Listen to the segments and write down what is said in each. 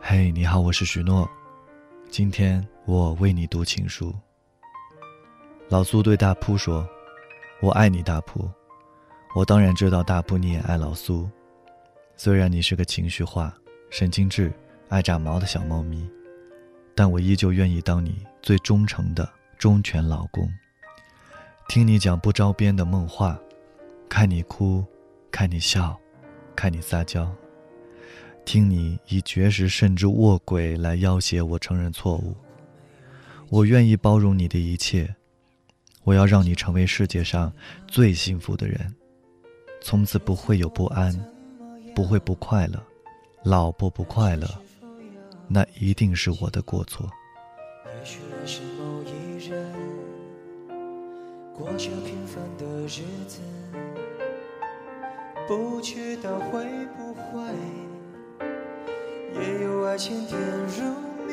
嘿，你好，我是许诺。今天我为你读情书。老苏对大扑说：“我爱你，大扑。我当然知道大扑你也爱老苏。虽然你是个情绪化、神经质、爱炸毛的小猫咪，但我依旧愿意当你最忠诚的忠犬老公。听你讲不着边的梦话，看你哭，看你笑，看你撒娇。”听你以绝食甚至卧轨来要挟我承认错误，我愿意包容你的一切，我要让你成为世界上最幸福的人，从此不会有不安，不会不快乐，老婆不快乐，那一定是我的过错。也许认识某一人，过着平凡的日子，不知道会不会。也有爱情甜如蜜，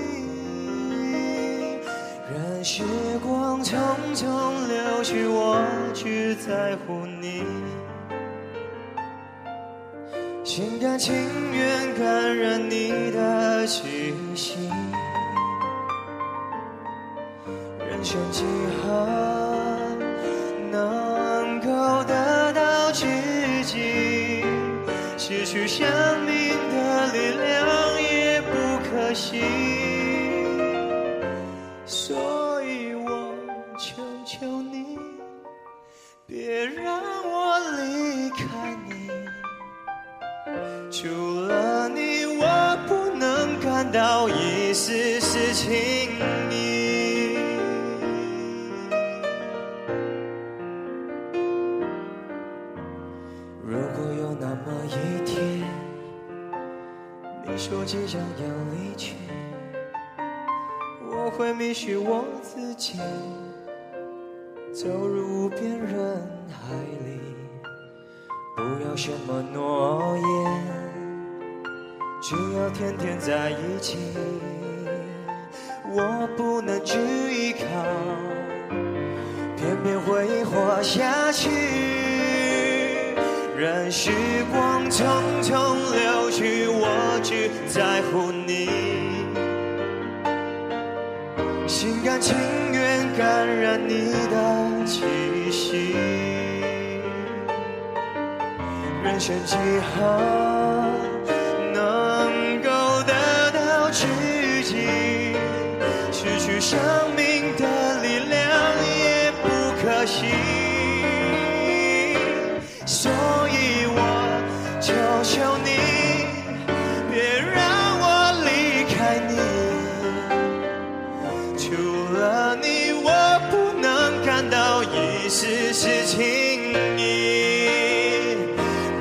任时光匆匆流去，我只在乎你，心甘情愿感染你的气息，失去生命的力量也不。可惜，所以我求求你，别让我离开你。除了你，我不能感到一丝丝情你说即将要离去，我会迷失我自己，走入无边人海里。不要什么诺言，只要天天在一起。任时光匆匆流去，我只在乎你，心甘情愿感染你的气息。人生几何能够得到知己？失去生命的力量也不可惜。丝丝情意。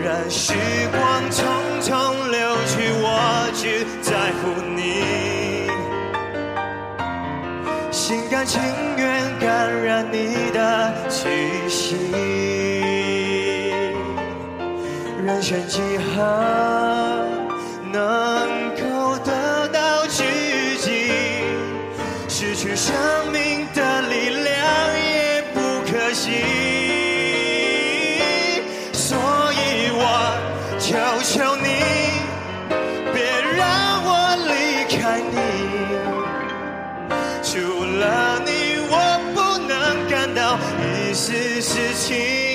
任时光匆匆流去，我只在乎你，心甘情愿感染你的气息。人生几何能够得到知己？失去生命开你。除了你，我不能感到一丝丝情。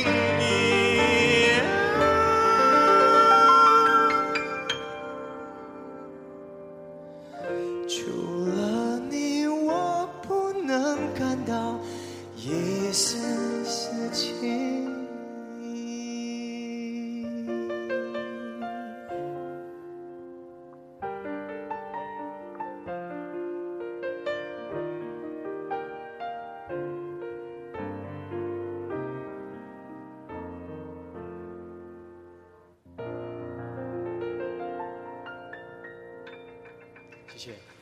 谢谢。